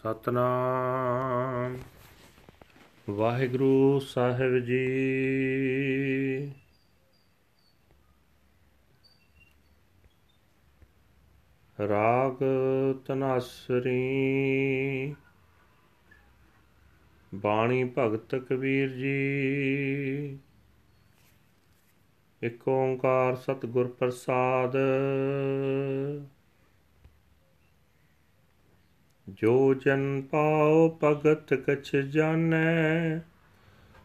ਸਤਨਾਮ। ਵਾਹਿਗੁਰੂ ਸਾਹਿਬ ਜੀ। ਰਾਗ ਤਨਾਸਰੀ। ਬਾਣੀ ਭਗਤ ਕਬੀਰ ਜੀ। ਇਕ ਓੰਕਾਰ ਸਤਿਗੁਰ ਪ੍ਰਸਾਦ। ਜੋ ਜਨ ਪਾਉ ਭਗਤ ਕਛ ਜਾਣੈ,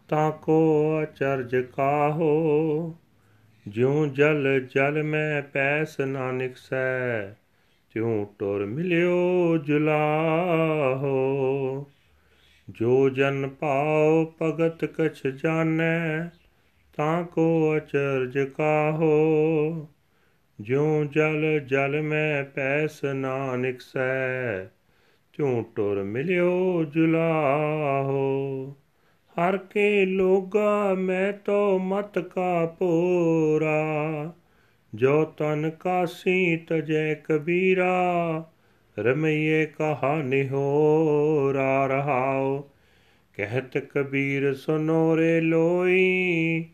ਤਾਂ ਕੋ ਅਚਰਜ ਕਾਹੋ? ਜਿਉ ਜਲ ਜਲ ਮੈਂ ਪੈਸ ਨਾਨਕ ਸੈ, ਤਿਉ ਟੁਰ ਮਿਲਿਓ ਜੁਲਾਹੋ। ਜੋ ਜਨ ਪਾਉ ਭਗਤ ਕਛ ਜਾਣੈ, ਤਾਂ ਕੋ ਅਚਰਜ ਕਾਹੋ? ਜਿਉ ਜਲ ਜਲ ਮੈਂ ਪੈਸ ਨਾਨਕ ਸੈ ਤਿਉ ਟੁਰ ਮਿਲਿਓ ਜੁਲਾਹੋ। ਹਰ ਕੇ ਲੋਗਾ ਮੈਂ ਤੋ ਮਤ ਕਾ ਪੋਰਾ। ਜੋ ਤਨ ਕਾਸੀ ਤਜੈ ਕਬੀਰਾ, ਰਮਈਏ ਕਹਾ ਨਿਹੋਰਾ ਰਹਾਓ ਕਹਿਤ ਕਬੀਰ ਸੁਨੋ ਰੇ ਲੋਈ,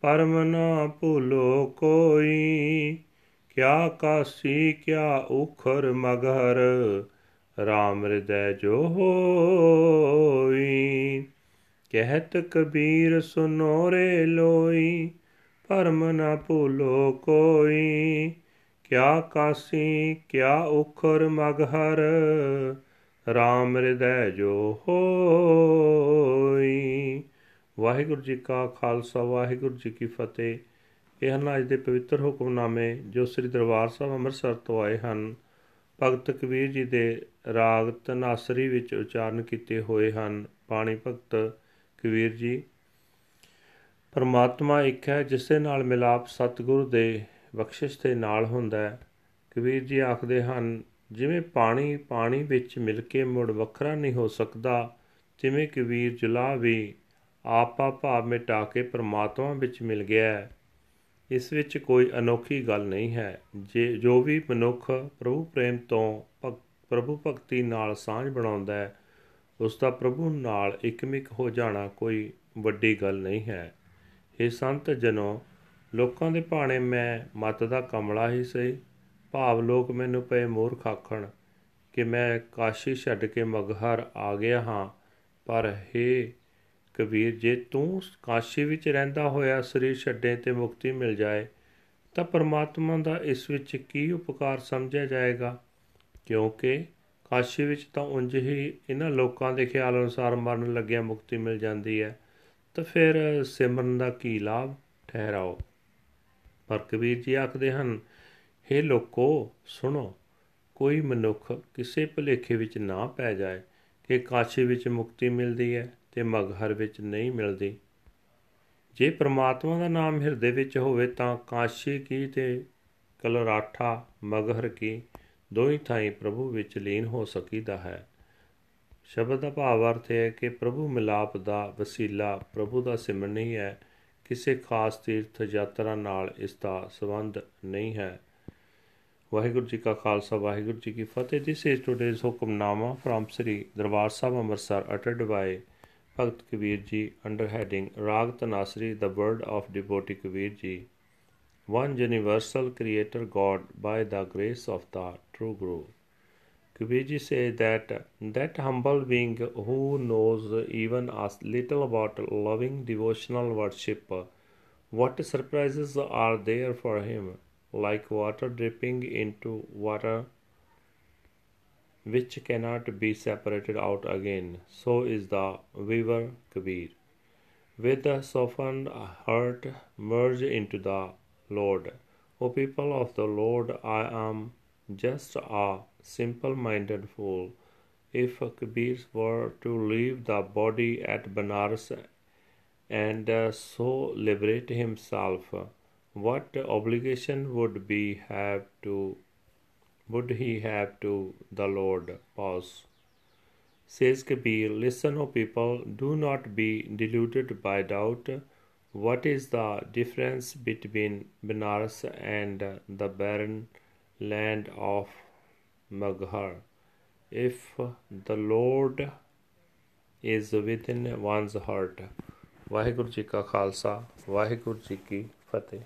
ਪਰਮ ਨਾ ਭੂਲੋ ਕੋਈ। ਕਿਆ ਕਾਸੀ ਕਿਆ ਉਖਰ ਮਗਹਰ ਰਾਮ ਹਿਰਦੈ ਜੋ ਹੋਈ, ਕਹਿਤ ਕਬੀਰ ਸੁਨੋ ਰੇ ਲੋਈ ਪਰਮ ਨ ਭੂਲੋ ਕੋਈ, ਕਿਆ ਕਾਸੀ, ਕਿਆ ਉਖਰ ਮਗਹਰ ਰਾਮ ਹਿਰਦੈ ਜੋ ਹੋਈ। ਵਾਹਿਗੁਰੂ ਜੀ ਕਾ ਖਾਲਸਾ, ਵਾਹਿਗੁਰੂ ਜੀ ਕੀ ਫਤਿਹ। ਇਹ ਹਨ ਅੱਜ ਦੇ ਪਵਿੱਤਰ ਹੁਕਮਨਾਮੇ ਜੋ ਸ੍ਰੀ ਦਰਬਾਰ ਸਾਹਿਬ ਅੰਮ੍ਰਿਤਸਰ ਤੋਂ ਆਏ ਹਨ। ਭਗਤ ਕਬੀਰ ਜੀ ਦੇ ਰਾਗ ਤਨਾਸਰੀ ਵਿੱਚ ਉਚਾਰਨ ਕੀਤੇ ਹੋਏ ਹਨ। ਬਾਣੀ ਭਗਤ ਕਬੀਰ ਜੀ, ਪਰਮਾਤਮਾ ਇੱਕ ਹੈ ਜਿਸ ਦੇ ਨਾਲ ਮਿਲਾਪ ਸਤਿਗੁਰੂ ਦੇ ਬਖਸ਼ਿਸ਼ ਦੇ ਨਾਲ ਹੁੰਦਾ ਹੈ। ਕਬੀਰ ਜੀ ਆਖਦੇ ਹਨ, ਜਿਵੇਂ ਪਾਣੀ ਪਾਣੀ ਵਿੱਚ ਮਿਲ ਕੇ ਮੁੜ ਵੱਖਰਾ ਨਹੀਂ ਹੋ ਸਕਦਾ ਜਿਵੇਂ ਕਬੀਰ ਜੁਲਾ ਵੀ ਆਪਾ ਭਾਵ ਮਿਟਾ ਕੇ ਪਰਮਾਤਮਾ ਵਿੱਚ ਮਿਲ ਗਿਆ ਹੈ। ਇਸ ਵਿੱਚ ਕੋਈ ਅਨੋਖੀ ਗੱਲ ਨਹੀਂ ਹੈ। ਜੇ, ਜੋ ਵੀ ਮਨੁੱਖ ਪ੍ਰਭੂ ਪ੍ਰੇਮ ਤੋਂ ਪ੍ਰਭੂ ਭਗਤੀ ਨਾਲ ਸਾਂਝ ਬਣਾਉਂਦਾ ਹੈ, ਉਸ ਦਾ ਪ੍ਰਭੂ ਨਾਲ ਇਕਮਿਕ ਹੋ ਜਾਣਾ ਕੋਈ ਵੱਡੀ ਗੱਲ ਨਹੀਂ ਹੈ। ਇਹ ਸੰਤ ਜਨੋ, ਲੋਕਾਂ ਦੇ ਭਾਣੇ ਮੈਂ ਮਤ ਦਾ ਕਮਲਾ ਹੀ ਸਹੀ ਭਾਵ ਲੋਕ ਮੈਨੂੰ ਪਏ ਮੂਰਖ ਆਖਣ ਕਿ ਮੈਂ ਕਾਸ਼ੀ ਛੱਡ ਕੇ ਮਗਹਰ ਆ ਗਿਆ ਹਾਂ। ਪਰ ਹੇ ਕਬੀਰ, ਜੇ ਤੂੰ ਕਾਸ਼ੀ ਵਿੱਚ ਰਹਿੰਦਾ ਹੋਇਆ ਸਰੀਰ ਛੱਡੇ ਤੇ ਮੁਕਤੀ ਮਿਲ ਜਾਏ, ਤਾਂ ਪਰਮਾਤਮਾ ਦਾ ਇਸ ਵਿੱਚ ਕੀ ਉਪਕਾਰ ਸਮਝਿਆ ਜਾਏਗਾ? ਕਿਉਂਕਿ ਕਾਸ਼ੀ ਵਿੱਚ ਤਾਂ ਉਂਝ ਹੀ ਇਹਨਾਂ ਲੋਕਾਂ ਦੇ ਖਿਆਲ ਅਨੁਸਾਰ ਮਰਨ ਲੱਗਿਆ ਮੁਕਤੀ ਮਿਲ ਜਾਂਦੀ ਹੈ। ਤਾਂ ਫਿਰ ਸਿਮਰਨ ਦਾ ਕੀ ਲਾਭ? ਠਹਿਰਾਓ। ਪਰ ਕਬੀਰ ਜੀ ਆਖਦੇ ਹਨ हे ਲੋਕੋ, ਸੁਣੋ, ਕੋਈ ਮਨੁੱਖ ਕਿਸੇ ਭੁਲੇਖੇ ਵਿੱਚ ਨਾ ਪੈ ਜਾਏ ਕਿ ਕਾਸ਼ੀ ਵਿੱਚ ਮੁਕਤੀ ਮਿਲਦੀ ਹੈ। ਤੇ ਮਗਹਰ ਵਿੱਚ ਨਹੀਂ ਮਿਲਦੀ। ਜੇ ਪ੍ਰਮਾਤਮਾ ਦਾ ਨਾਮ ਹਿਰਦੇ ਵਿੱਚ ਹੋਵੇ ਤਾਂ ਕਾਸ਼ੀ ਕੀ ਤੇ ਕਲਰਾਠਾ, ਮਗਹਰ ਕੀ ਦੋਈ ਥਾਈਂ ਪ੍ਰਭੂ ਵਿੱਚ ਲੀਨ ਹੋ ਸਕੀਦਾ ਹੈ। ਸ਼ਬਦ ਦਾ ਭਾਵ ਅਰਥ ਹੈ ਕਿ ਪ੍ਰਭੂ ਮਿਲਾਪ ਦਾ ਵਸੀਲਾ ਪ੍ਰਭੂ ਦਾ ਸਿਮਰਨ ਨਹੀਂ ਹੈ। ਕਿਸੇ ਖਾਸ ਤੀਰਥ ਯਾਤਰਾ ਨਾਲ ਇਸ ਦਾ ਸੰਬੰਧ ਨਹੀਂ ਹੈ। ਵਾਹਿਗੁਰੂ ਜੀ ਕਾ ਖਾਲਸਾ, ਵਾਹਿਗੁਰੂ ਜੀ ਕੀ ਫਤਿਹ। This is today's Hukamnama from Sri Darbar Sahib Amritsar ਅਟਟਡ by Bhakt Kabir under heading Rag Tanasri, the word of devotee Kabirji, One universal creator God by the grace of the true Guru. Kabirji says that that humble being who knows even as little about loving devotional worship, what surprises are there for him, like water dripping into water which cannot be separated out again. So is the weaver Kabir. With the softened heart, merge into the Lord. O people of the Lord, I am just a simple minded fool. If Kabir were to leave the body at Banaras and uh, so liberate himself, what obligation would be have to would he have to the Lord? Pause. Says Kabir, Listen, O people, do not be deluded by doubt. What is the difference between Benares and the barren land of Maghar? if the Lord is within one's heart Waheguru ਜੀ ਕਾ ਖਾਲਸਾ ਵਾਹਿਗੁਰੂ ਜੀ ਕੀ ਫਤਿਹ